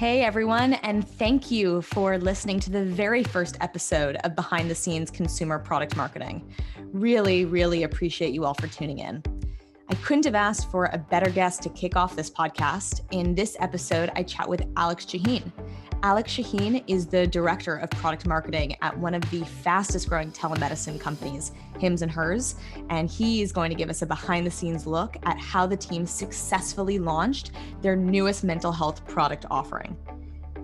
Hey everyone, and thank you for listening to the very first episode of Behind the Scenes Consumer Product Marketing. Really, really appreciate you all for tuning in. I couldn't have asked for a better guest to kick off this podcast. In this episode, I chat with Alex Shaheen. Alex Shaheen is the director of product marketing at one of the fastest growing telemedicine companies, Hims and Hers. And he is going to give us a behind the scenes look at how the team successfully launched their newest mental health product offering.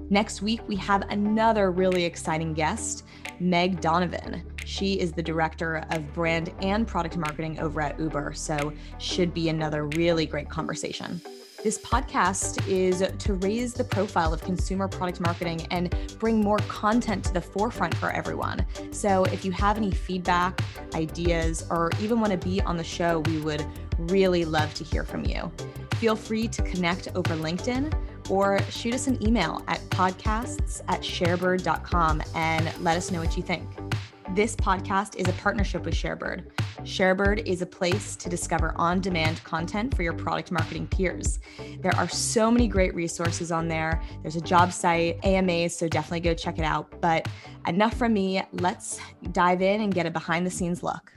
Next week, we have another really exciting guest, Meg Donovan. She is the director of brand and product marketing over at Uber. So, should be another really great conversation. This podcast is to raise the profile of consumer product marketing and bring more content to the forefront for everyone. So, if you have any feedback, ideas, or even want to be on the show, we would really love to hear from you. Feel free to connect over LinkedIn or shoot us an email at podcasts at sharebird.com and let us know what you think. This podcast is a partnership with Sharebird. Sharebird is a place to discover on demand content for your product marketing peers. There are so many great resources on there. There's a job site, AMAs, so definitely go check it out. But enough from me. Let's dive in and get a behind the scenes look.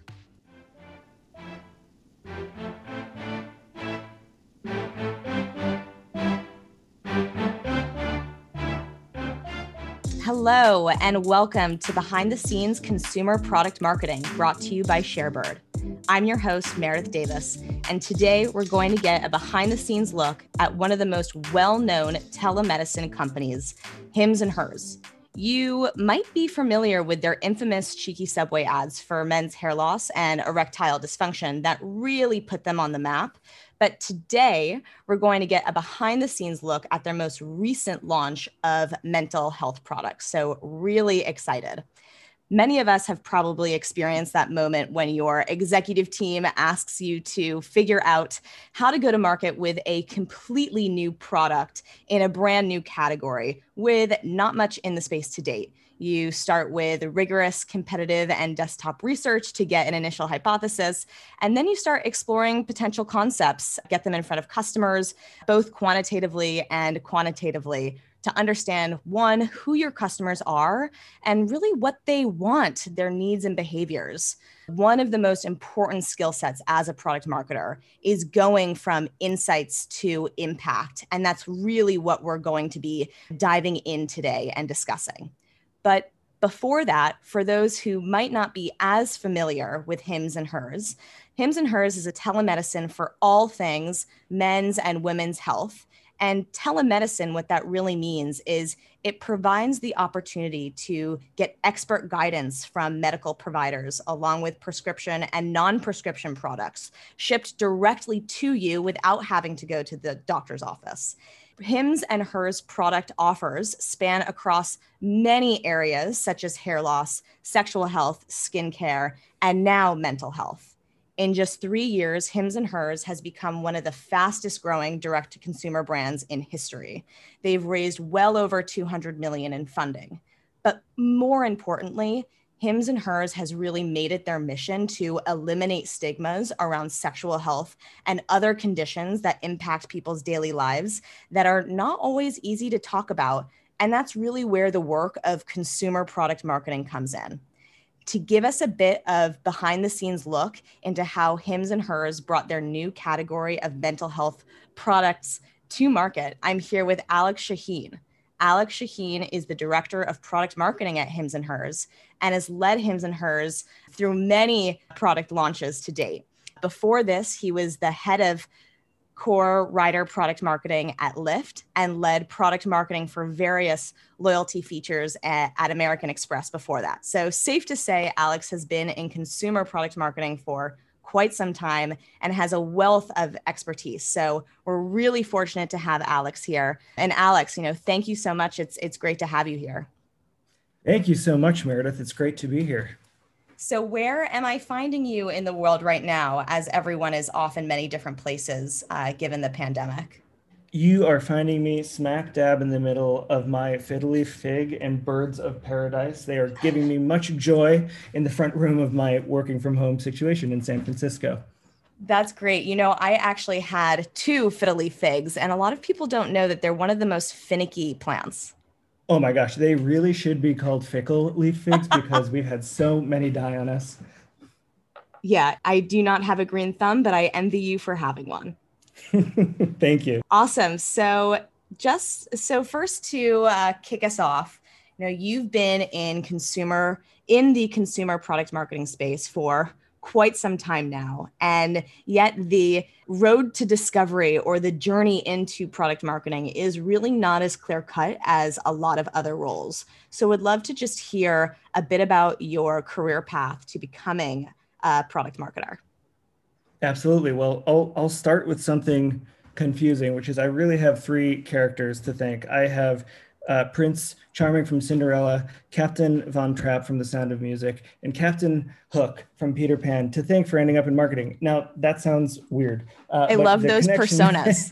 Hello, and welcome to Behind the Scenes Consumer Product Marketing brought to you by Sharebird. I'm your host, Meredith Davis, and today we're going to get a behind the scenes look at one of the most well known telemedicine companies, Hims and Hers. You might be familiar with their infamous cheeky subway ads for men's hair loss and erectile dysfunction that really put them on the map. But today, we're going to get a behind the scenes look at their most recent launch of mental health products. So, really excited. Many of us have probably experienced that moment when your executive team asks you to figure out how to go to market with a completely new product in a brand new category with not much in the space to date. You start with rigorous competitive and desktop research to get an initial hypothesis, and then you start exploring potential concepts, get them in front of customers, both quantitatively and quantitatively, to understand one, who your customers are, and really what they want, their needs and behaviors. One of the most important skill sets as a product marketer is going from insights to impact. And that's really what we're going to be diving in today and discussing. But before that, for those who might not be as familiar with Hims and Hers, Hims and Hers is a telemedicine for all things men's and women's health. And telemedicine, what that really means is it provides the opportunity to get expert guidance from medical providers, along with prescription and non prescription products shipped directly to you without having to go to the doctor's office. Hims and Hers product offers span across many areas such as hair loss, sexual health, skincare, and now mental health. In just three years, Hims and Hers has become one of the fastest growing direct to consumer brands in history. They've raised well over 200 million in funding. But more importantly, Hims and Hers has really made it their mission to eliminate stigmas around sexual health and other conditions that impact people's daily lives that are not always easy to talk about. And that's really where the work of consumer product marketing comes in. To give us a bit of behind the scenes look into how Hims and Hers brought their new category of mental health products to market, I'm here with Alex Shaheen. Alex Shaheen is the director of product marketing at Hims and Hers and has led Hims and Hers through many product launches to date. Before this, he was the head of core rider product marketing at Lyft and led product marketing for various loyalty features at, at, American Express before that. So, safe to say, Alex has been in consumer product marketing for quite some time and has a wealth of expertise. So we're really fortunate to have Alex here. And Alex, you know, thank you so much. It's it's great to have you here. Thank you so much, Meredith. It's great to be here. So, where am I finding you in the world right now, as everyone is off in many different places uh, given the pandemic? You are finding me smack dab in the middle of my fiddle leaf fig and birds of paradise. They are giving me much joy in the front room of my working from home situation in San Francisco. That's great. You know, I actually had two fiddle leaf figs, and a lot of people don't know that they're one of the most finicky plants. Oh my gosh, they really should be called fickle leaf figs because we've had so many die on us. Yeah, I do not have a green thumb, but I envy you for having one. Thank you. Awesome. So, just so first to uh, kick us off, you know, you've been in consumer in the consumer product marketing space for quite some time now. And yet, the road to discovery or the journey into product marketing is really not as clear cut as a lot of other roles. So, would love to just hear a bit about your career path to becoming a product marketer. Absolutely. Well, I'll, I'll start with something confusing, which is I really have three characters to thank. I have uh, Prince Charming from Cinderella, Captain Von Trapp from The Sound of Music, and Captain Hook from Peter Pan to thank for ending up in marketing. Now, that sounds weird. Uh, I love those personas.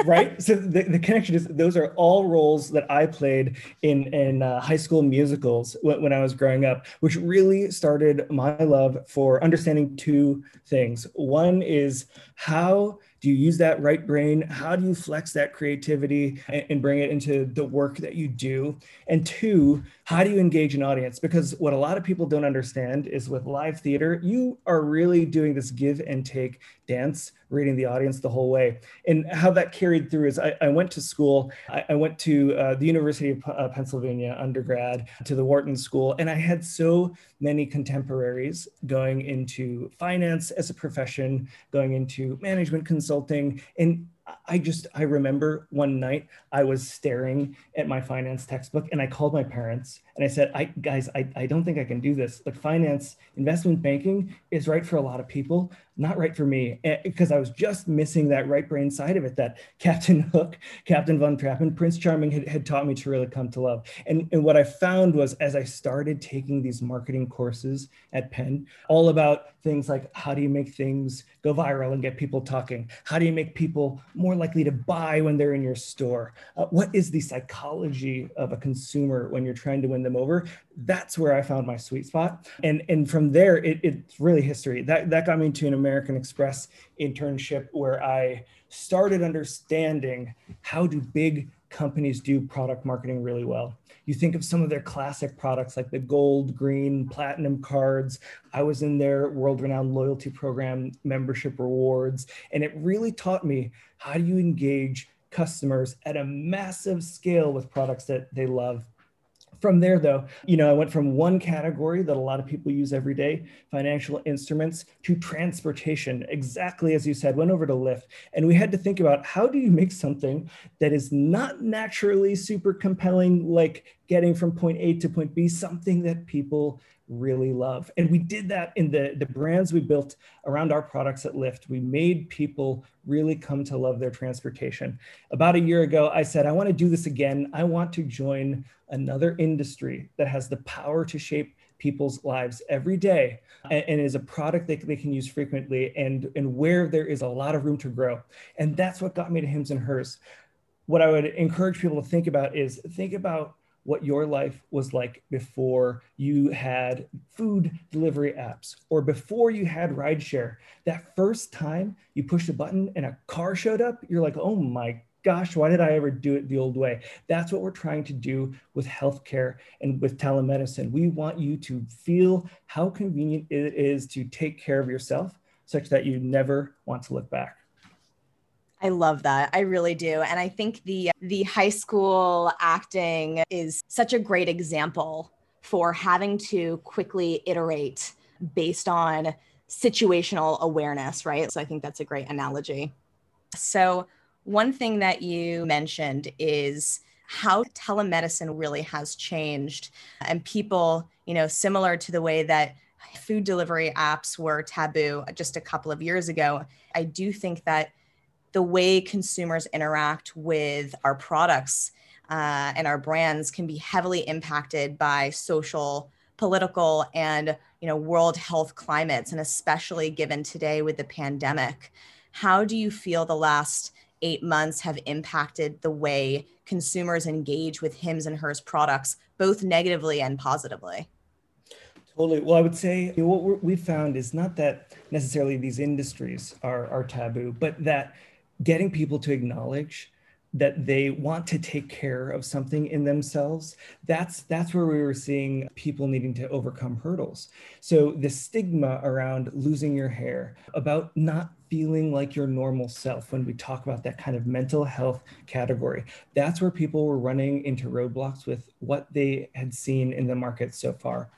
right? So the, the connection is those are all roles that I played in, in uh, high school musicals when, when I was growing up, which really started my love for understanding two things. One is how do you use that right brain? How do you flex that creativity and, and bring it into the work that you do? And two, how do you engage an audience? Because what a lot of people don't understand is with live theater, you are really doing this give and take dance, reading the audience the whole way. And how that carried through is I, I went to school, I, I went to uh, the University of uh, Pennsylvania undergrad, to the Wharton School, and I had so many contemporaries going into finance as a profession, going into management consulting, and I just I remember one night I was staring at my finance textbook and I called my parents and I said, I guys, I, I don't think I can do this. Like finance, investment banking is right for a lot of people, not right for me. Because I was just missing that right brain side of it that Captain Hook, Captain Von Trapp, and Prince Charming had, had taught me to really come to love. And, and what I found was as I started taking these marketing courses at Penn, all about things like how do you make things go viral and get people talking? How do you make people more likely to buy when they're in your store? Uh, what is the psychology of a consumer when you're trying to win them over? That's where I found my sweet spot. And, and from there, it, it's really history. That, that got me to an American Express internship where I started understanding how do big companies do product marketing really well. You think of some of their classic products like the gold, green, platinum cards. I was in their world renowned loyalty program, membership rewards, and it really taught me how do you engage customers at a massive scale with products that they love from there though you know i went from one category that a lot of people use every day financial instruments to transportation exactly as you said went over to lyft. And we had to think about how do you make something that is not naturally super compelling like getting from point a to point b something that people really love. And we did that in the, the brands we built around our products at Lyft. We made people really come to love their transportation. About a year ago, I said, I want to do this again. I want to join another industry that has the power to shape people's lives every day and, and, is a product that they can use frequently and, and where there is a lot of room to grow. And that's what got me to Hims and Hers. What I would encourage people to think about is think about what your life was like before you had food delivery apps or before you had rideshare. That first time you pushed a button and a car showed up, you're like, oh my gosh, why did I ever do it the old way? That's what we're trying to do with healthcare and with telemedicine. We want you to feel how convenient it is to take care of yourself such that you never want to look back. I love that. I really do. And I think the the high school acting is such a great example for having to quickly iterate based on situational awareness, right? So I think that's a great analogy. So one thing that you mentioned is how telemedicine really has changed and people, you know, similar to the way that food delivery apps were taboo just a couple of years ago. I do think that the way consumers interact with our products uh, and our brands can be heavily impacted by social political and you know world health climates and especially given today with the pandemic how do you feel the last eight months have impacted the way consumers engage with hims and hers products both negatively and positively Totally. Well, I would say what we found is not that necessarily these industries are, are taboo, but that getting people to acknowledge that they want to take care of something in themselves that's that's where we were seeing people needing to overcome hurdles. So the stigma around losing your hair about not feeling like your normal self when we talk about that kind of mental health category that's where people were running into roadblocks with what they had seen in the market so far.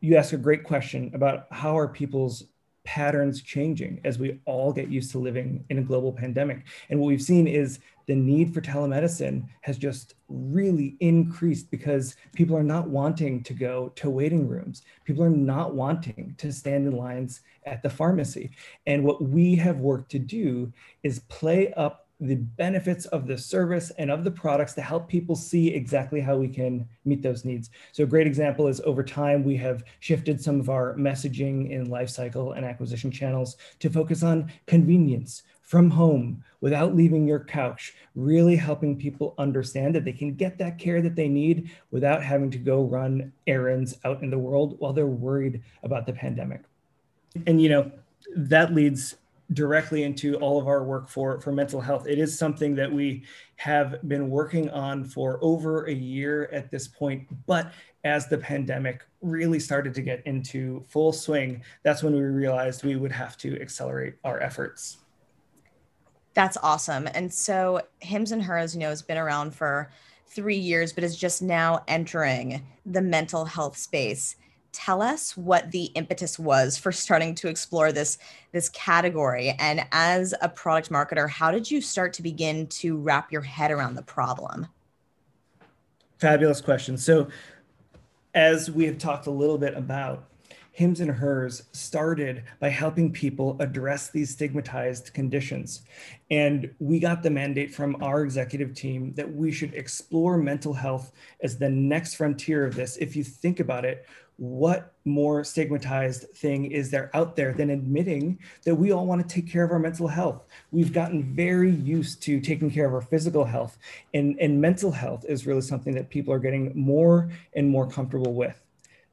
You ask a great question about how are people's patterns changing as we all get used to living in a global pandemic. And what we've seen is the need for telemedicine has just really increased because people are not wanting to go to waiting rooms. People are not wanting to stand in lines at the pharmacy. And what we have worked to do is play up the benefits of the service and of the products to help people see exactly how we can meet those needs. So a great example is over time, we have shifted some of our messaging in lifecycle and acquisition channels to focus on convenience from home without leaving your couch, really helping people understand that they can get that care that they need without having to go run errands out in the world while they're worried about the pandemic. And you know, that leads directly into all of our work for, for mental health. It is something that we have been working on for over a year at this point. But as the pandemic really started to get into full swing, that's when we realized we would have to accelerate our efforts. That's awesome. And so Hims and Hers, you know, has been around for three years, but is just now entering the mental health space tell us what the impetus was for starting to explore this this category and as a product marketer how did you start to begin to wrap your head around the problem fabulous question so as we have talked a little bit about Hims and Hers started by helping people address these stigmatized conditions. And we got the mandate from our executive team that we should explore mental health as the next frontier of this. If you think about it, what more stigmatized thing is there out there than admitting that we all want to take care of our mental health? We've gotten very used to taking care of our physical health, and, and mental health is really something that people are getting more and more comfortable with.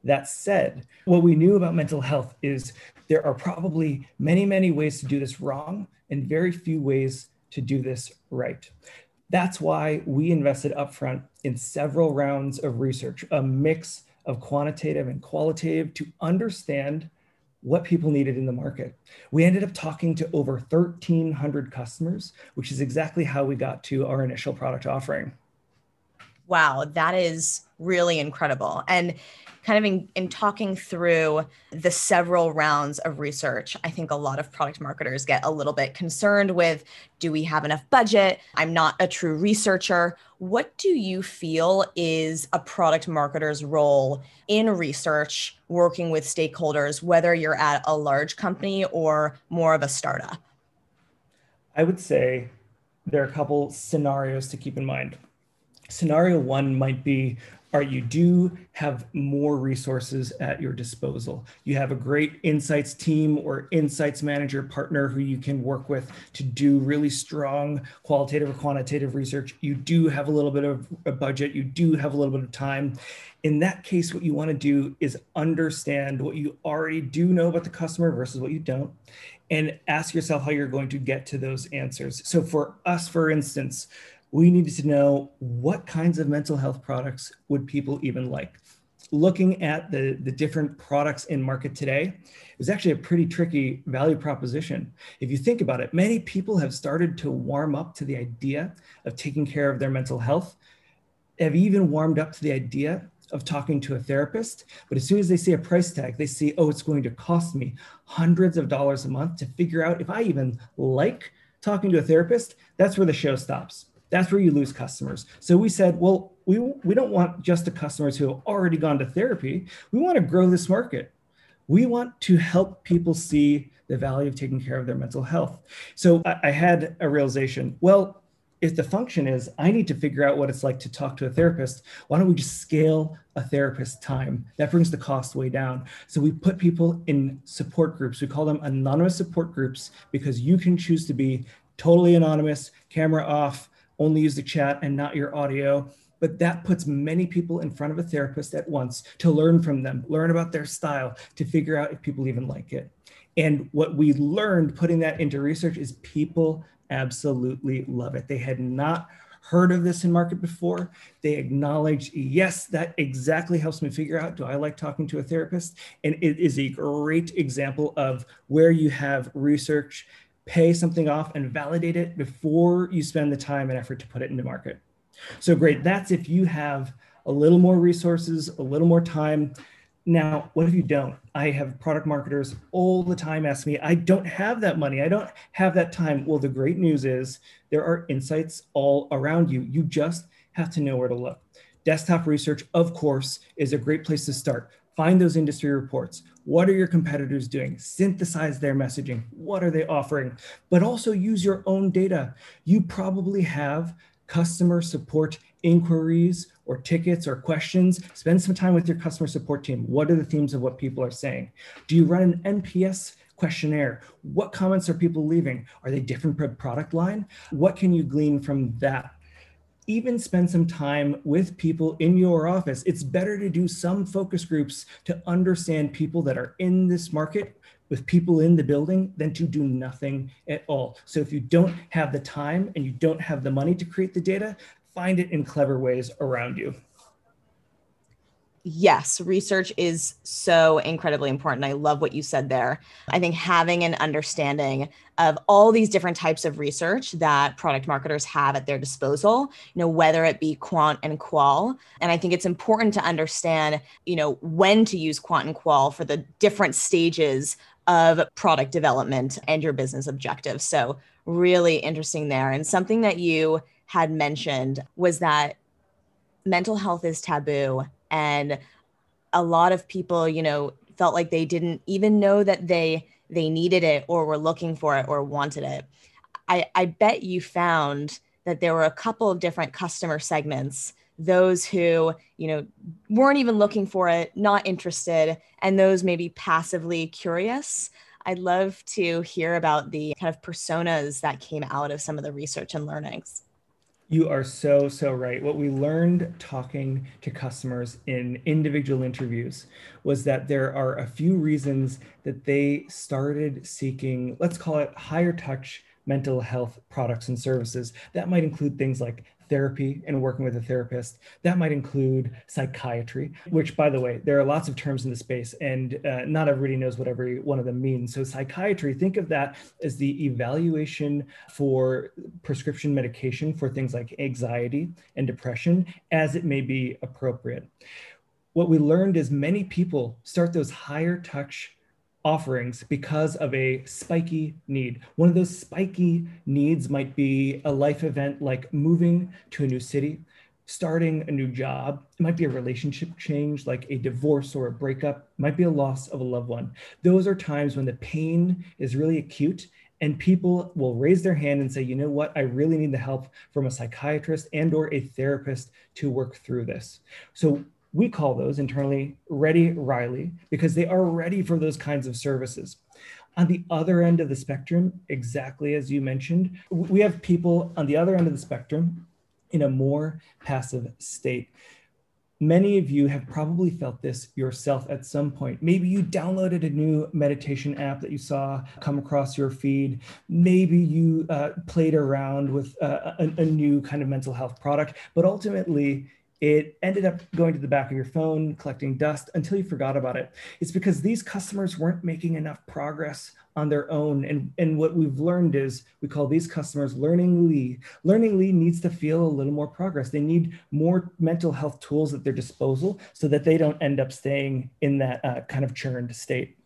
That said, what we knew about mental health is there are probably many, many ways to do this wrong and very few ways to do this right. That's why we invested upfront in several rounds of research, a mix of quantitative and qualitative to understand what people needed in the market. We ended up talking to over 1,300 customers, which is exactly how we got to our initial product offering. Wow, that is really incredible. And kind of in, in talking through the several rounds of research, I think a lot of product marketers get a little bit concerned with do we have enough budget? I'm not a true researcher. What do you feel is a product marketer's role in research, working with stakeholders, whether you're at a large company or more of a startup? I would say there are a couple scenarios to keep in mind. Scenario one might be right, you do have more resources at your disposal. You have a great insights team or insights manager partner who you can work with to do really strong qualitative or quantitative research. You do have a little bit of a budget, you do have a little bit of time. In that case, what you want to do is understand what you already do know about the customer versus what you don't, and ask yourself how you're going to get to those answers. So, for us, for instance, we needed to know what kinds of mental health products would people even like. Looking at the, the different products in market today, was actually a pretty tricky value proposition. If you think about it, many people have started to warm up to the idea of taking care of their mental health, have even warmed up to the idea of talking to a therapist. But as soon as they see a price tag, they see, oh, it's going to cost me hundreds of dollars a month to figure out if I even like talking to a therapist. That's where the show stops that's where you lose customers. So we said, well, we, we don't want just the customers who have already gone to therapy. We want to grow this market. We want to help people see the value of taking care of their mental health. So I, I had a realization well, if the function is I need to figure out what it's like to talk to a therapist, why don't we just scale a therapist time? That brings the cost way down. So we put people in support groups. We call them anonymous support groups because you can choose to be totally anonymous, camera off, only use the chat and not your audio. But that puts many people in front of a therapist at once to learn from them, learn about their style, to figure out if people even like it. And what we learned putting that into research is people absolutely love it. They had not heard of this in market before. They acknowledge, yes, that exactly helps me figure out do I like talking to a therapist? And it is a great example of where you have research pay something off and validate it before you spend the time and effort to put it into market. So great. That's if you have a little more resources, a little more time. Now, what if you don't? I have product marketers all the time ask me, I don't have that money. I don't have that time. Well, the great news is there are insights all around you. You just have to know where to look. Desktop research, of course, is a great place to start. Find those industry reports. What are your competitors doing? Synthesize their messaging. What are they offering? But also use your own data. You probably have customer support inquiries or tickets or questions. Spend some time with your customer support team. What are the themes of what people are saying? Do you run an NPS questionnaire? What comments are people leaving? Are they different per product line? What can you glean from that? Even spend some time with people in your office. It's better to do some focus groups to understand people that are in this market with people in the building than to do nothing at all. So if you don't have the time and you don't have the money to create the data, find it in clever ways around you. Yes, research is so incredibly important. I love what you said there. I think having an understanding of all these different types of research that product marketers have at their disposal, you know, whether it be quant and qual. And I think it's important to understand, you know, when to use quant and qual for the different stages of product development and your business objectives. So, really interesting there. And something that you had mentioned was that mental health is taboo and a lot of people you know felt like they didn't even know that they they needed it or were looking for it or wanted it. I i bet you found that there were a couple of different customer segments those who you know weren't even looking for it not interested and those maybe passively curious. I'd love to hear about the kind of personas that came out of some of the research and learnings you are so, so right. What we learned talking to customers in individual interviews was that there are a few reasons that they started seeking, let's call it higher touch mental health products and services. That might include things like therapy and working with a therapist. That might include psychiatry, which, by the way, there are lots of terms in the space, and uh, not everybody knows what every one of them means. So, psychiatry, think of that as the evaluation for prescription medication for things like anxiety and depression as it may be appropriate. What we learned is many people start those higher touch offerings because of a spiky need. One of those spiky needs might be a life event like moving to a new city, starting a new job. It might be a relationship change like a divorce or a breakup, it might be a loss of a loved one. Those are times when the pain is really acute and people will raise their hand and say you know what i really need the help from a psychiatrist and or a therapist to work through this so we call those internally Ready Riley because they are ready for those kinds of services. On the other end of the spectrum, exactly as you mentioned, we have people on the other end of the spectrum in a more passive state. Many of you have probably felt this yourself at some point. Maybe you downloaded a new meditation app that you saw come across your feed. Maybe you uh, played around with uh, a, a new kind of mental health product, but ultimately, it ended up going to the back of your phone, collecting dust until you forgot about it. It's because these customers weren't making enough progress on their own. And, and what we've learned is we call these customers learning Lee. Learningly needs to feel a little more progress. They need more mental health tools at their disposal so that they don't end up staying in that uh, kind of churned state.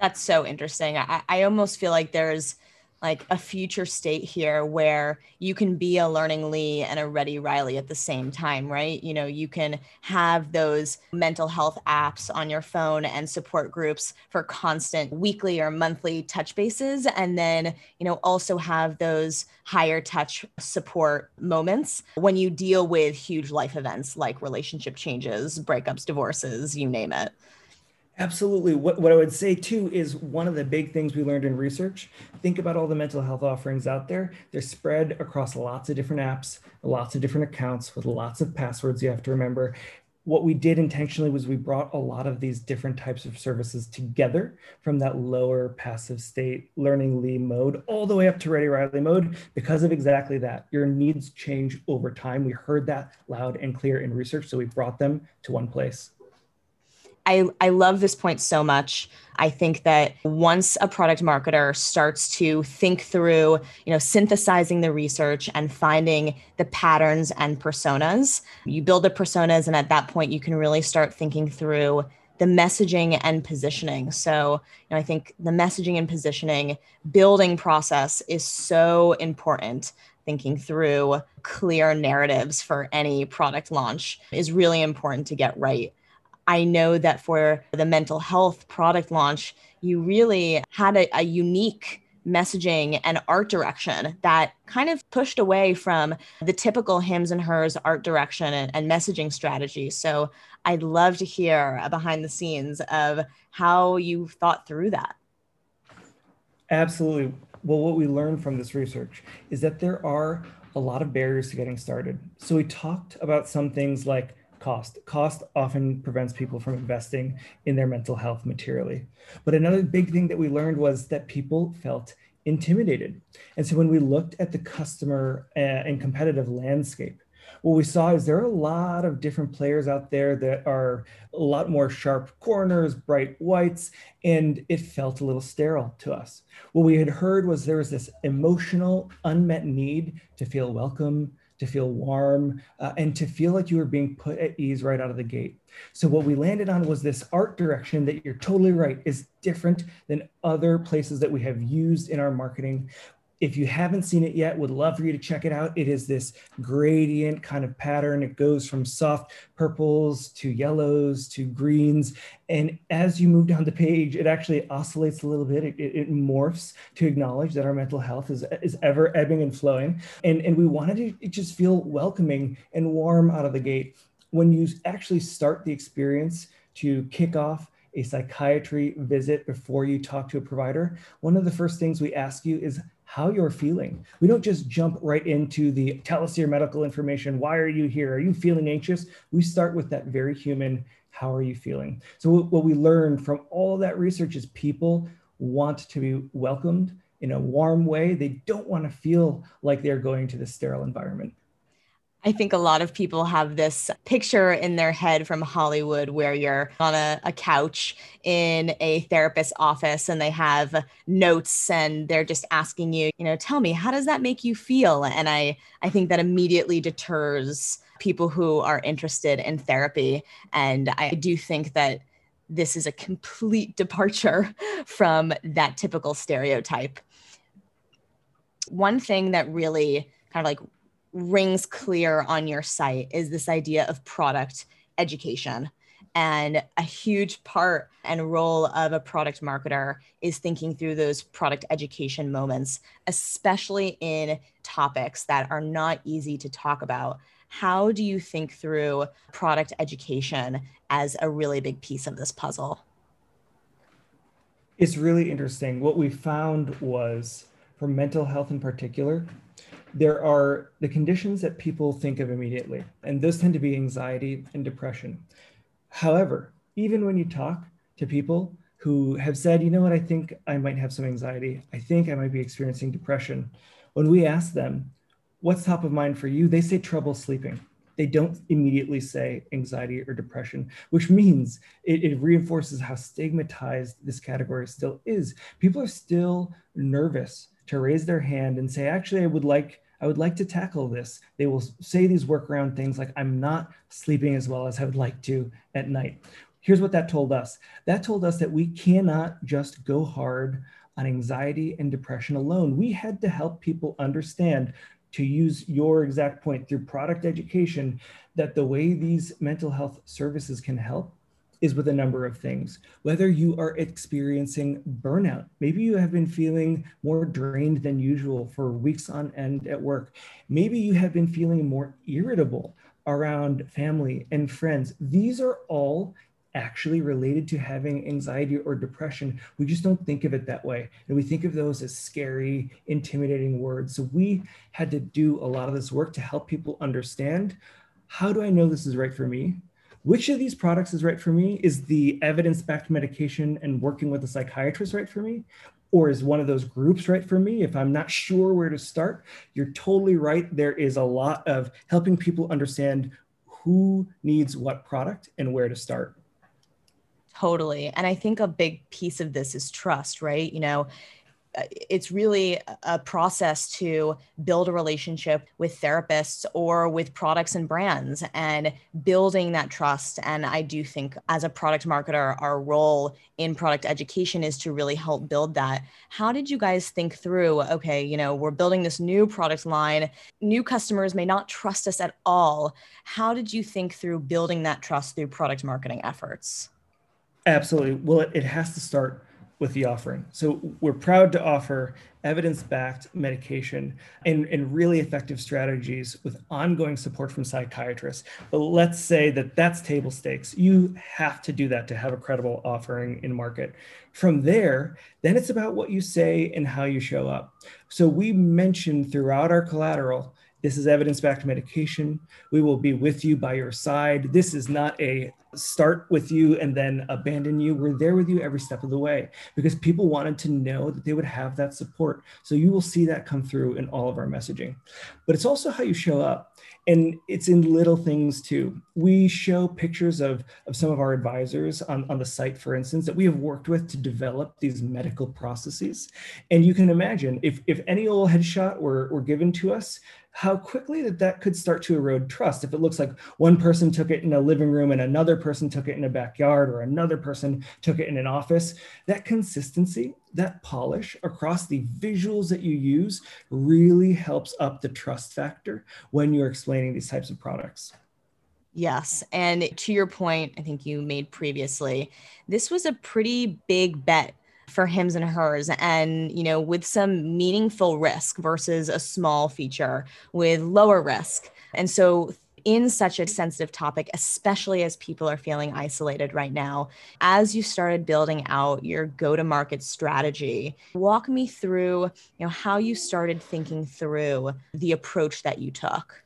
That's so interesting. I, I almost feel like there's like a future state here where you can be a learning Lee and a ready Riley at the same time, right? You know, you can have those mental health apps on your phone and support groups for constant weekly or monthly touch bases. And then, you know, also have those higher touch support moments when you deal with huge life events like relationship changes, breakups, divorces, you name it. Absolutely. What, what I would say too is one of the big things we learned in research. Think about all the mental health offerings out there. They're spread across lots of different apps, lots of different accounts with lots of passwords you have to remember what we did intentionally was we brought a lot of these different types of services together from that lower passive state learning Lee mode all the way up to Ready Riley mode because of exactly that. Your needs change over time. We heard that loud and clear in research, so we brought them to one place. I, I love this point so much. I think that once a product marketer starts to think through, you know, synthesizing the research and finding the patterns and personas, you build the personas, and at that point, you can really start thinking through the messaging and positioning. So, you know, I think the messaging and positioning building process is so important. Thinking through clear narratives for any product launch is really important to get right. I know that for the mental health product launch, you really had a, a unique messaging and art direction that kind of pushed away from the typical hims and hers art direction and, and, messaging strategy. So I'd love to hear behind the scenes of how you thought through that. Absolutely. Well, what we learned from this research is that there are a lot of barriers to getting started. So we talked about some things like cost. Cost often prevents people from investing in their mental health materially. But another big thing that we learned was that people felt intimidated. And so when we looked at the customer uh, and competitive landscape, what we saw is there are a lot of different players out there that are a lot more sharp corners, bright whites, and it felt a little sterile to us. What we had heard was there was this emotional, unmet need to feel welcome, to feel warm, uh, and to feel like you were being put at ease right out of the gate. So what we landed on was this art direction that you're totally right is different than other places that we have used in our marketing. If you haven't seen it yet, would love for you to check it out. It is this gradient kind of pattern. It goes from soft purples to yellows to greens. And as you move down the page, it actually oscillates a little bit. It, it, it morphs to acknowledge that our mental health is, is ever ebbing and flowing. And, and we wanted to just feel welcoming and warm out of the gate. When you actually start the experience to kick off a psychiatry visit before you talk to a provider, one of the first things we ask you is how you're feeling. We don't just jump right into the tell us your medical information. Why are you here? Are you feeling anxious? We start with that very human, how are you feeling? So, what we learned from all that research is people want to be welcomed in a warm way. They don't want to feel like they're going to the sterile environment. I think a lot of people have this picture in their head from Hollywood where you're on a, a, couch in a therapist's office and they have notes and they're just asking you, you know, tell me, how does that make you feel? And I, I think that immediately deters people who are interested in therapy. And I do think that this is a complete departure from that typical stereotype. One thing that really kind of like rings clear on your site is this idea of product education. And a huge part and role of a product marketer is thinking through those product education moments, especially in topics that are not easy to talk about. How do you think through product education as a really big piece of this puzzle? It's really interesting. What we found was for mental health in particular, there are the conditions that people think of immediately, and those tend to be anxiety and depression. However, even when you talk to people who have said, you know what, I think I might have some anxiety, I think I might be experiencing depression, when we ask them, what's top of mind for you, they say trouble sleeping. They don't immediately say anxiety or depression, which means it, it reinforces how stigmatized this category still is. People are still nervous to raise their hand and say, actually, I would like I would like to tackle this. They will say these workaround things like, I'm not sleeping as well as I would like to at night. Here's what that told us that told us that we cannot just go hard on anxiety and depression alone. We had to help people understand, to use your exact point, through product education, that the way these mental health services can help is with a number of things. Whether you are experiencing burnout, maybe you have been feeling more drained than usual for weeks on end at work. Maybe you have been feeling more irritable around family and friends. These are all actually related to having anxiety or depression. We just don't think of it that way. And we think of those as scary, intimidating words. So we had to do a lot of this work to help people understand how do I know this is right for me? Which of these products is right for me? Is the evidence backed medication and working with a psychiatrist right for me? Or is one of those groups right for me? If I'm not sure where to start, you're totally right. There is a lot of helping people understand who needs what product and where to start. Totally. And I think a big piece of this is trust, right? You know, it's really a process to build a relationship with therapists or with products and brands and building that trust. And I do think, as a product marketer, our role in product education is to really help build that. How did you guys think through? Okay, you know, we're building this new product line, new customers may not trust us at all. How did you think through building that trust through product marketing efforts? Absolutely. Well, it, it has to start with the offering. So we're proud to offer evidence-backed medication and, and really effective strategies with ongoing support from psychiatrists. But let's say that that's table stakes. You have to do that to have a credible offering in market. From there, then it's about what you say and how you show up. So we mentioned throughout our collateral this is evidence backed medication. We will be with you by your side. This is not a start with you and then abandon you. We're there with you every step of the way because people wanted to know that they would have that support. So you will see that come through in all of our messaging. But it's also how you show up. And it's in little things too. We show pictures of, of some of our advisors on, on the site, for instance, that we have worked with to develop these medical processes. And you can imagine if, if any old headshot were, were given to us, how quickly that that could start to erode trust if it looks like one person took it in a living room and another person took it in a backyard or another person took it in an office that consistency that polish across the visuals that you use really helps up the trust factor when you're explaining these types of products Yes. And to your point, I think you made previously, this was a pretty big bet for hims and hers and you know with some meaningful risk versus a small feature with lower risk and so in such a sensitive topic, especially as people are feeling isolated right now. As you started building out your go to market strategy, walk me through, you know, how you started thinking through the approach that you took.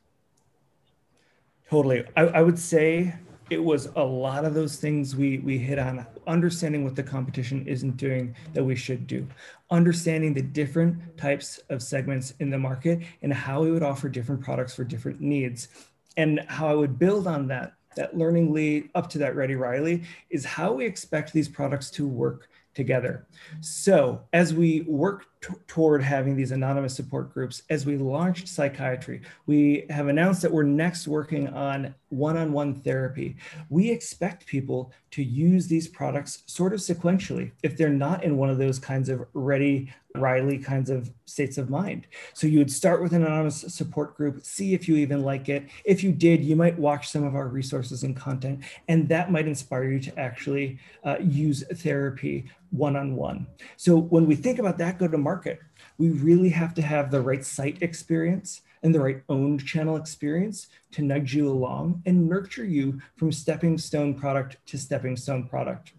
Totally. I, I would say it was a lot of those things we we hit on. Understanding what the competition isn't doing that we should do. Understanding the different types of segments in the market and how we would offer different products for different needs. And how i would build on that that learning Lee up to that ready riley is how we expect these products to work together. So, as we work toward having these anonymous support groups, as we launched psychiatry, we have announced that we're next working on one on one therapy. We expect people to use these products sort of sequentially if they're not in one of those kinds of ready Riley kinds of states of mind. So you would start with an anonymous support group, see if you even like it. If you did, you might watch some of our resources and content, and that might inspire you to actually uh, use therapy one on one. So when we think about that go to market, we really have to have the right site experience and the right owned channel experience to nudge you along and nurture you from stepping stone product to stepping stone product.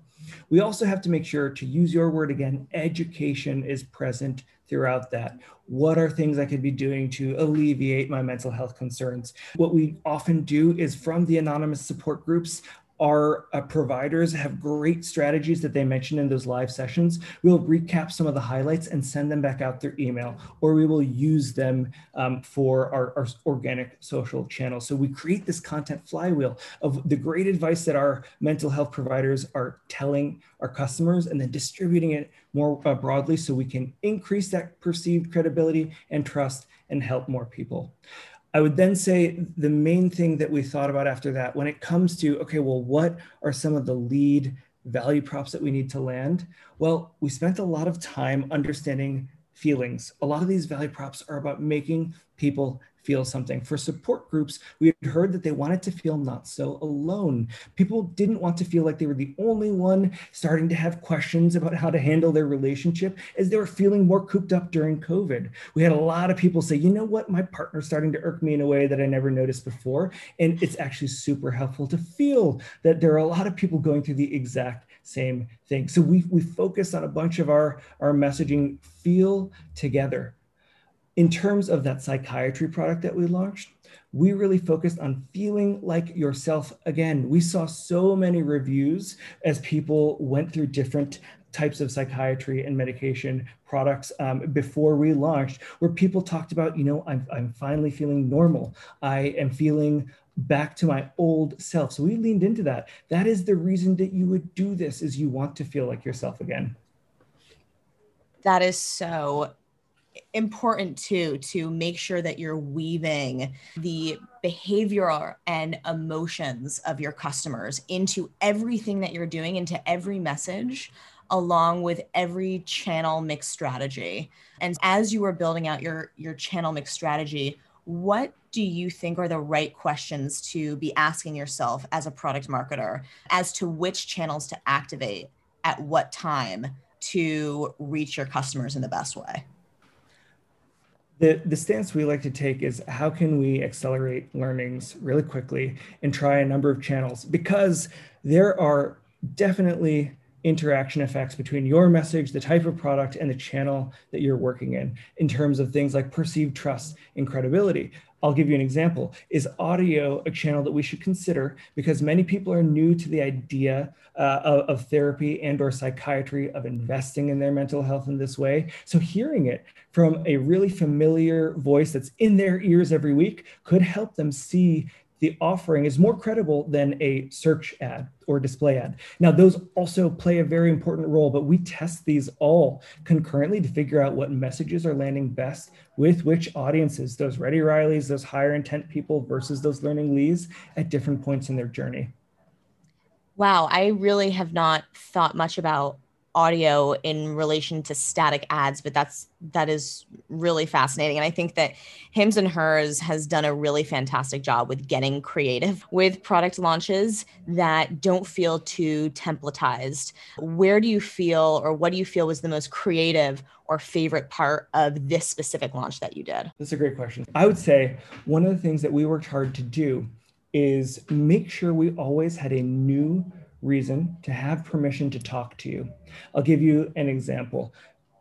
We also have to make sure to use your word again, education is present throughout that. What are things I could be doing to alleviate my mental health concerns? What we often do is from the anonymous support groups, our uh, providers have great strategies that they mentioned in those live sessions. We'll recap some of the highlights and send them back out through email, or we will use them um, for our, our, organic social channels. So we create this content flywheel of the great advice that our mental health providers are telling our customers and then distributing it more uh, broadly so we can increase that perceived credibility and trust and help more people. I would then say the main thing that we thought about after that, when it comes to, okay, well, what are some of the lead value props that we need to land? Well, we spent a lot of time understanding feelings. A lot of these value props are about making people feel something. For support groups, we had heard that they wanted to feel not so alone. People didn't want to feel like they were the only one starting to have questions about how to handle their relationship as they were feeling more cooped up during COVID. We had a lot of people say, you know what, my partner's starting to irk me in a way that I never noticed before. And it's actually super helpful to feel that there are a lot of people going through the exact same thing. So we we focus on a bunch of our our messaging feel together. In terms of that psychiatry product that we launched, we really focused on feeling like yourself again. We saw so many reviews as people went through different types of psychiatry and medication products um, before we launched, where people talked about, you know, I'm, I'm finally feeling normal. I am feeling back to my old self. So we leaned into that. That is the reason that you would do this is you want to feel like yourself again. That is so important too to make sure that you're weaving the behavioral and emotions of your customers into everything that you're doing into every message along with every channel mix strategy and as you are building out your your channel mix strategy what do you think are the right questions to be asking yourself as a product marketer as to which channels to activate at what time to reach your customers in the best way? The, the stance we like to take is how can we accelerate learnings really quickly and try a number of channels? Because there are definitely interaction effects between your message, the type of product, and the channel that you're working in, in terms of things like perceived trust and credibility. I'll give you an example. Is audio a channel that we should consider because many people are new to the idea uh, of, of, therapy and or psychiatry of investing in their mental health in this way. So hearing it from a really familiar voice that's in their ears every week could help them see the offering is more credible than a search ad or display ad. Now, those also play a very important role, but we test these all concurrently to figure out what messages are landing best with which audiences, those Ready Rileys, those higher intent people versus those learning Lees at different points in their journey. Wow, I really have not thought much about audio in relation to static ads but that's that is really fascinating. And i think that hims and hers has done a really fantastic job with getting creative with product launches that don't feel too templatized. Where do you feel or what do you feel was the most creative or favorite part of this specific launch that you did? That's a great question. I would say one of the things that we worked hard to do is make sure we always had a new reason to have permission to talk to you. I'll give you an example.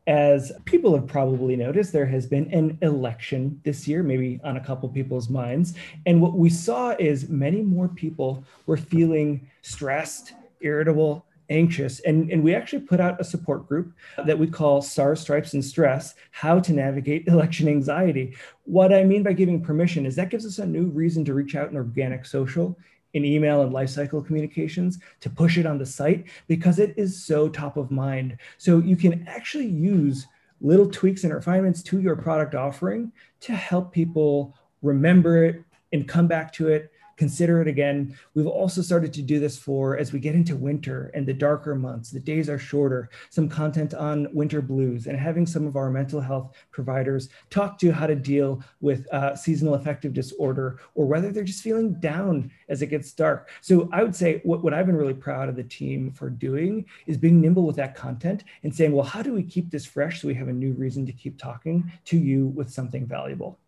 As people have probably noticed, there has been an election this year, maybe on a couple people's minds. And what we saw is many more people were feeling stressed, irritable, anxious. And, and we actually put out a support group that we call STARS, Stripes, and Stress How to Navigate Election Anxiety. What I mean by giving permission is that gives us a new reason to reach out in organic social in email and lifecycle communications to push it on the site because it is so top of mind. So you can actually use little tweaks and refinements to your product offering to help people remember it and come back to it consider it again. We've also started to do this for as we get into winter and the darker months, the days are shorter, some content on winter blues, and having some of our mental health providers talk to you how to deal with uh, seasonal affective disorder or whether they're just feeling down as it gets dark. So I would say what, what I've been really proud of the team for doing is being nimble with that content and saying, well, how do we keep this fresh so we have a new reason to keep talking to you with something valuable?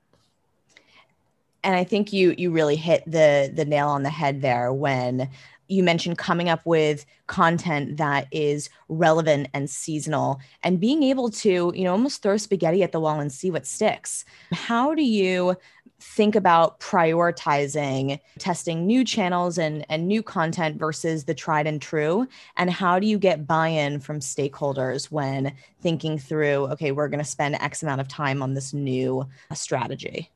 And I think you you really hit the the nail on the head there when you mentioned coming up with content that is relevant and seasonal and being able to you know almost throw spaghetti at the wall and see what sticks. How do you think about prioritizing testing new channels and, and new content versus the tried and true? And how do you get buy-in from stakeholders when thinking through okay we're going to spend x amount of time on this new strategy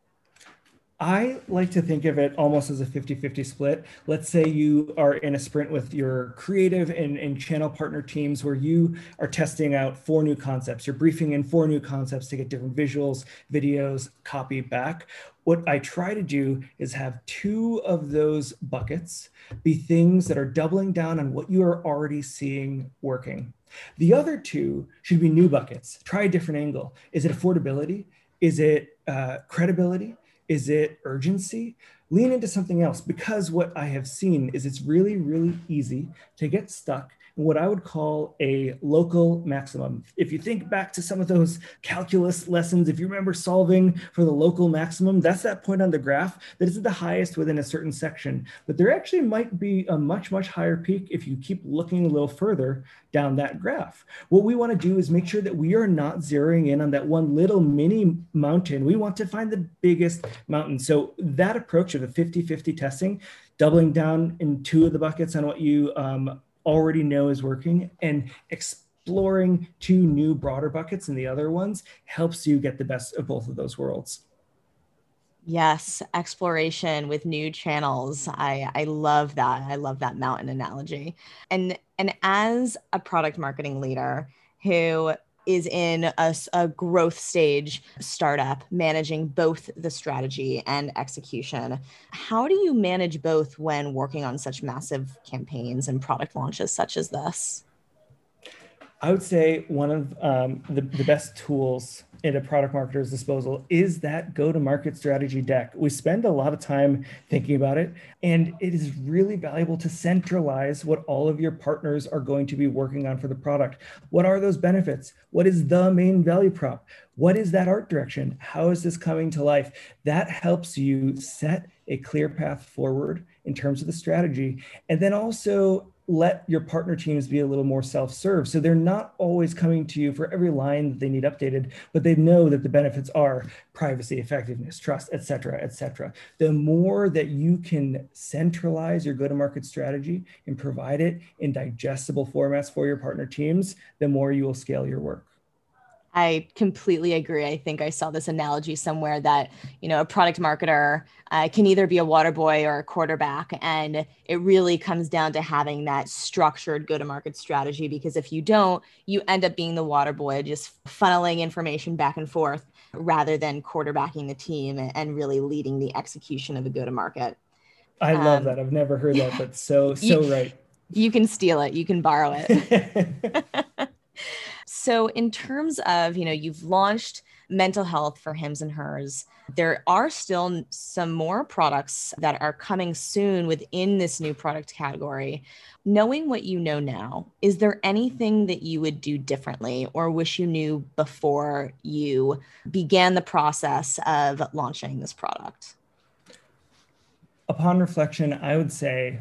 I like to think of it almost as a 50 50 split. Let's say you are in a sprint with your creative and, and channel partner teams where you are testing out four new concepts. You're briefing in four new concepts to get different visuals, videos, copy back. What I try to do is have two of those buckets be things that are doubling down on what you are already seeing working. The other two should be new buckets. Try a different angle. Is it affordability? Is it uh, credibility? Is it urgency? Lean into something else because what I have seen is it's really, really easy to get stuck what I would call a local maximum. If you think back to some of those calculus lessons, if you remember solving for the local maximum, that's that point on the graph that is the highest within a certain section. But there actually might be a much, much higher peak if you keep looking a little further down that graph. What we want to do is make sure that we are not zeroing in on that one little mini mountain. We want to find the biggest mountain. So that approach of a 50-50 testing, doubling down in two of the buckets on what you um, already know is working and exploring two new broader buckets and the other ones helps you get the best of both of those worlds. Yes, exploration with new channels. I I love that. I love that mountain analogy. And and as a product marketing leader who is in a, a, growth stage startup managing both the strategy and execution. How do you manage both when working on such massive campaigns and product launches such as this? I would say one of um, the, the best tools at a product marketer's disposal is that go to market strategy deck. We spend a lot of time thinking about it, and it is really valuable to centralize what all of your partners are going to be working on for the product. What are those benefits? What is the main value prop? What is that art direction? How is this coming to life? That helps you set a clear path forward in terms of the strategy. And then also let your partner teams be a little more self-serve. So they're not always coming to you for every line that they need updated but they know that the benefits are privacy effectiveness trust et cetera et cetera. The more that you can centralize your go-to-market strategy and provide it in digestible formats for your partner teams the more you will scale your work I completely agree. I think I saw this analogy somewhere that, you know, a product marketer uh, can either be a water boy or a quarterback. And it really comes down to having that structured go to market strategy because if you don't, you end up being the water boy, just funneling information back and forth rather than quarterbacking the team and really leading the execution of a go to market. I um, love that. I've never heard that, but so, so you, right. You can steal it, you can borrow it. So, in terms of, you know, you've launched mental health for hims and hers. There are still some more products that are coming soon within this new product category. Knowing what you know now, is there anything that you would do differently or wish you knew before you began the process of launching this product? Upon reflection, I would say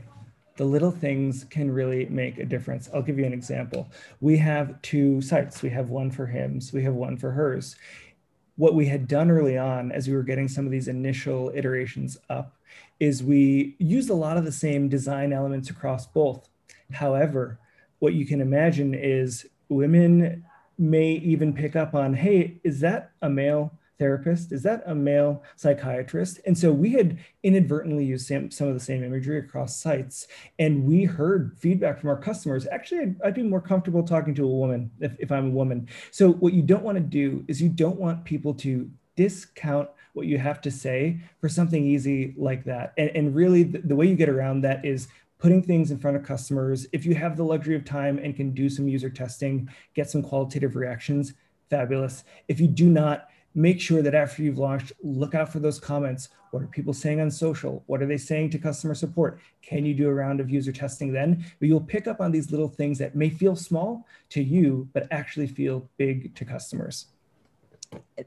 the little things can really make a difference. I'll give you an example. We have two sites. We have one for hims, we have one for hers. What we had done early on as we were getting some of these initial iterations up is we used a lot of the same design elements across both. However, what you can imagine is women may even pick up on, hey, is that a male therapist? Is that a male psychiatrist? And so we had inadvertently used some, some of the same imagery across sites. And we heard feedback from our customers. Actually, I'd, I'd be more comfortable talking to a woman if, if I'm a woman. So what you don't want to do is you don't want people to discount what you have to say for something easy like that. And, and really, the, the way you get around that is putting things in front of customers. If you have the luxury of time and can do some user testing, get some qualitative reactions, fabulous. If you do not, make sure that after you've launched, look out for those comments. What are people saying on social? What are they saying to customer support? Can you do a round of user testing then? But you'll pick up on these little things that may feel small to you, but actually feel big to customers.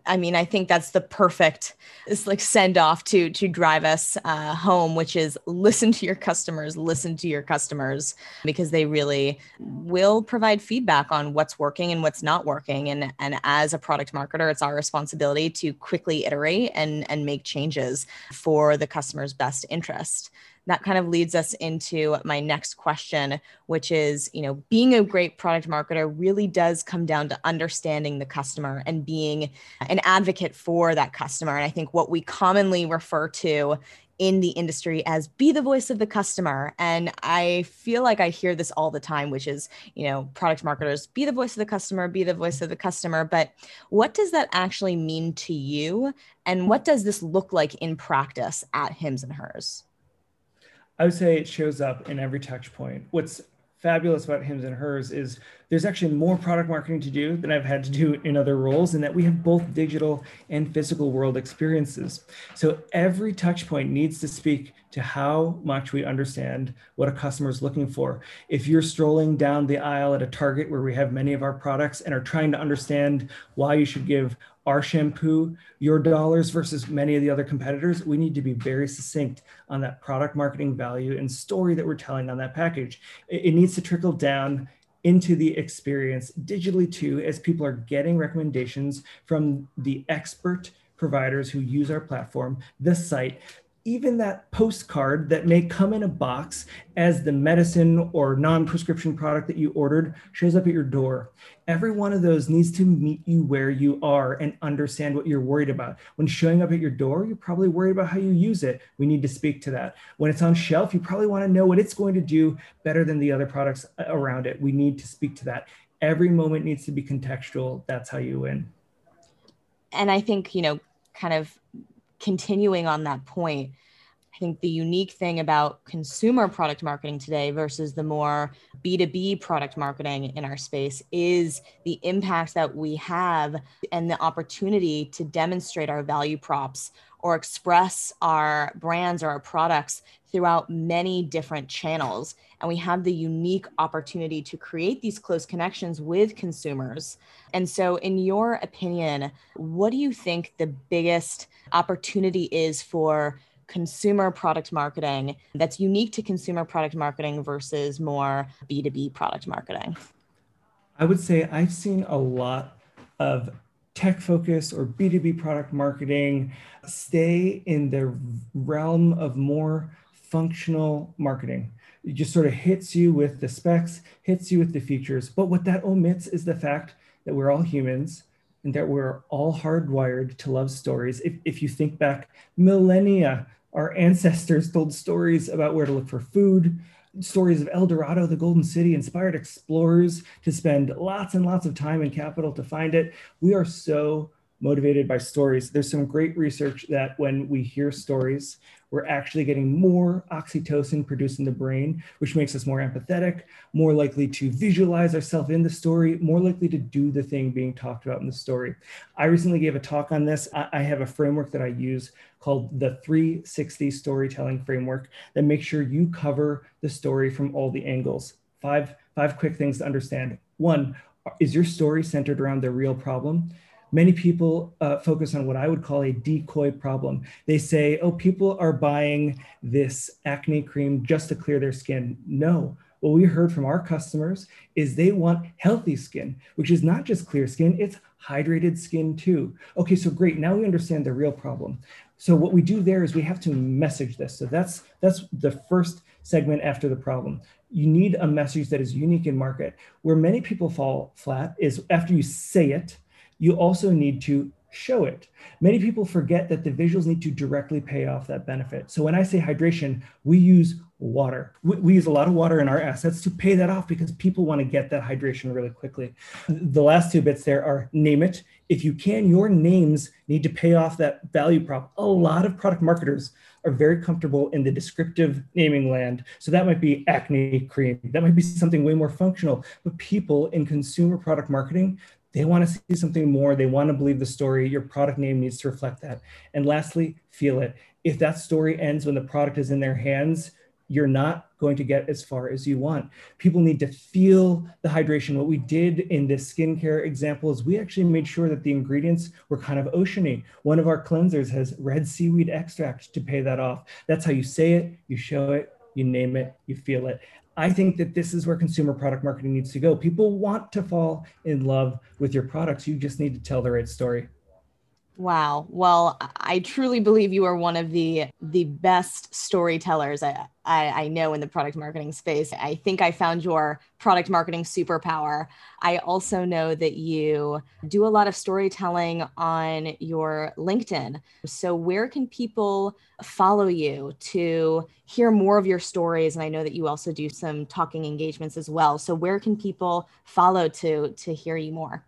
I mean, I think that's the perfect it's like send off to to drive us uh, home, which is listen to your customers, listen to your customers because they really will provide feedback on what's working and what's not working. And and as a product marketer, it's our responsibility to quickly iterate and and make changes for the customer's best interest that kind of leads us into my next question, which is, you know, being a great product marketer really does come down to understanding the customer and being an advocate for that customer. And I think what we commonly refer to in the industry as be the voice of the customer. And I feel like I hear this all the time, which is, you know, product marketers be the voice of the customer, be the voice of the customer. But what does that actually mean to you? And what does this look like in practice at Hims and Hers? I would say it shows up in every touch point. What's fabulous about Hims and Hers is there's actually more product marketing to do than I've had to do in other roles, and that we have both digital and physical world experiences. So every touch point needs to speak to how much we understand what a customer is looking for. If you're strolling down the aisle at a Target where we have many of our products and are trying to understand why you should give our shampoo your dollars versus many of the other competitors, we need to be very succinct on that product marketing value and story that we're telling on that package. It, needs to trickle down into the experience digitally too, as people are getting recommendations from the expert providers who use our platform, the site, even that postcard that may come in a box as the medicine or non prescription product that you ordered shows up at your door. Every one of those needs to meet you where you are and understand what you're worried about. When showing up at your door, you're probably worried about how you use it. We need to speak to that. When it's on shelf, you probably want to know what it's going to do better than the other products uh, around it. We need to speak to that. Every moment needs to be contextual. That's how you win. And I think, you know, kind of continuing on that point, I think the unique thing about consumer product marketing today versus the more B2B product marketing in our space is the impact that we have and the opportunity to demonstrate our value props or express our brands or our products throughout many different channels. And we have the unique opportunity to create these close connections with consumers. And so, in your opinion, what do you think the biggest opportunity is for? consumer product marketing that's unique to consumer product marketing versus more B2B product marketing? I would say I've seen a lot of tech focus or B2B product marketing stay in the realm of more functional marketing. It just sort of hits you with the specs, hits you with the features. But what that omits is the fact that we're all humans and that we're all hardwired to love stories. If, if you think back millennia, our ancestors told stories about where to look for food, stories of El Dorado, the Golden City, inspired explorers to spend lots and lots of time and capital to find it. We are so motivated by stories. There's some great research that when we hear stories, we're actually getting more oxytocin produced in the brain, which makes us more empathetic, more likely to visualize ourselves in the story, more likely to do the thing being talked about in the story. I recently gave a talk on this. I have a framework that I use called the 360 storytelling framework that makes sure you cover the story from all the angles. Five, five quick things to understand. One, is your story centered around the real problem? Many people uh, focus on what I would call a decoy problem. They say, oh, people are buying this acne cream just to clear their skin. No. What we heard from our customers is they want healthy skin, which is not just clear skin, it's hydrated skin too. Okay, so great. Now we understand the real problem. So what we do there is we have to message this. So that's that's the first segment after the problem. You need a message that is unique in market. Where many people fall flat is after you say it, you also need to show it. Many people forget that the visuals need to directly pay off that benefit. So when I say hydration, we use water. We, we, use a lot of water in our assets to pay that off because people want to get that hydration really quickly. The last two bits there are name it. If you can, your names need to pay off that value prop. A lot of product marketers are very comfortable in the descriptive naming land. So that might be acne cream. That might be something way more functional. But people in consumer product marketing, they want to see something more. They want to believe the story. Your product name needs to reflect that. And lastly, feel it. If that story ends when the product is in their hands, you're not going to get as far as you want. People need to feel the hydration. What we did in this skincare example is we actually made sure that the ingredients were kind of oceany. One of our cleansers has red seaweed extract to pay that off. That's how you say it, you show it, you name it, you feel it. I think that this is where consumer product marketing needs to go. People want to fall in love with your products. You just need to tell the right story. Wow. Well, I truly believe you are one of the the best storytellers I, I, I, know in the product marketing space. I think I found your product marketing superpower. I also know that you do a lot of storytelling on your LinkedIn. So where can people follow you to hear more of your stories? And I know that you also do some talking engagements as well. So where can people follow to to hear you more?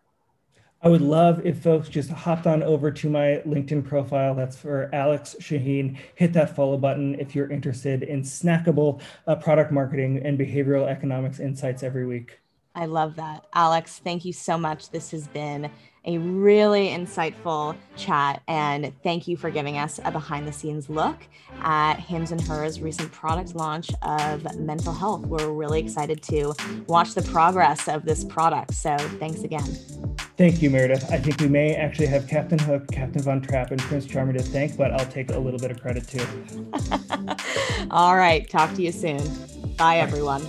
I would love if folks just hopped on over to my LinkedIn profile. That's for Alex Shaheen. Hit that follow button if you're interested in snackable uh, product marketing and behavioral economics insights every week. I love that. Alex, thank you so much. This has been a really insightful chat. And thank you for giving us a behind the scenes look at Hims and Hers recent product launch of mental health. We're really excited to watch the progress of this product. So thanks again. Thank you, Meredith. I think we may actually have Captain Hook, Captain Von Trapp, and Prince Charming to thank, but I'll take a little bit of credit too. All right. Talk to you soon. Bye, everyone.